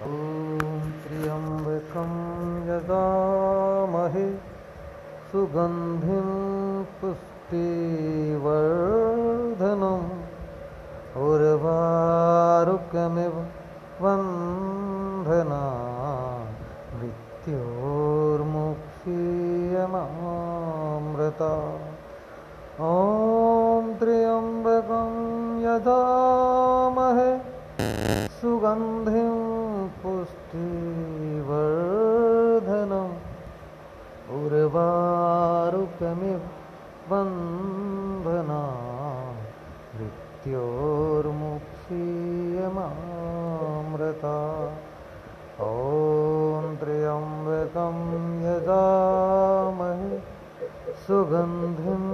त्र्यम्बकं यदामहे सुगन्धिं पुष्टिवर्धनम् उर्वारुकमिव वन्धना मृत्योर्मुक्षीयमामृता ॐ त्र्यम्बकं यदामहे सुगन्धिं पुष्टिवर्धनम् उर्वारुकमिव बन्धना मृत्योर्मुक्षीयमामृता ॐ त्र्यम्बकं यजामहे। सुगन्धिं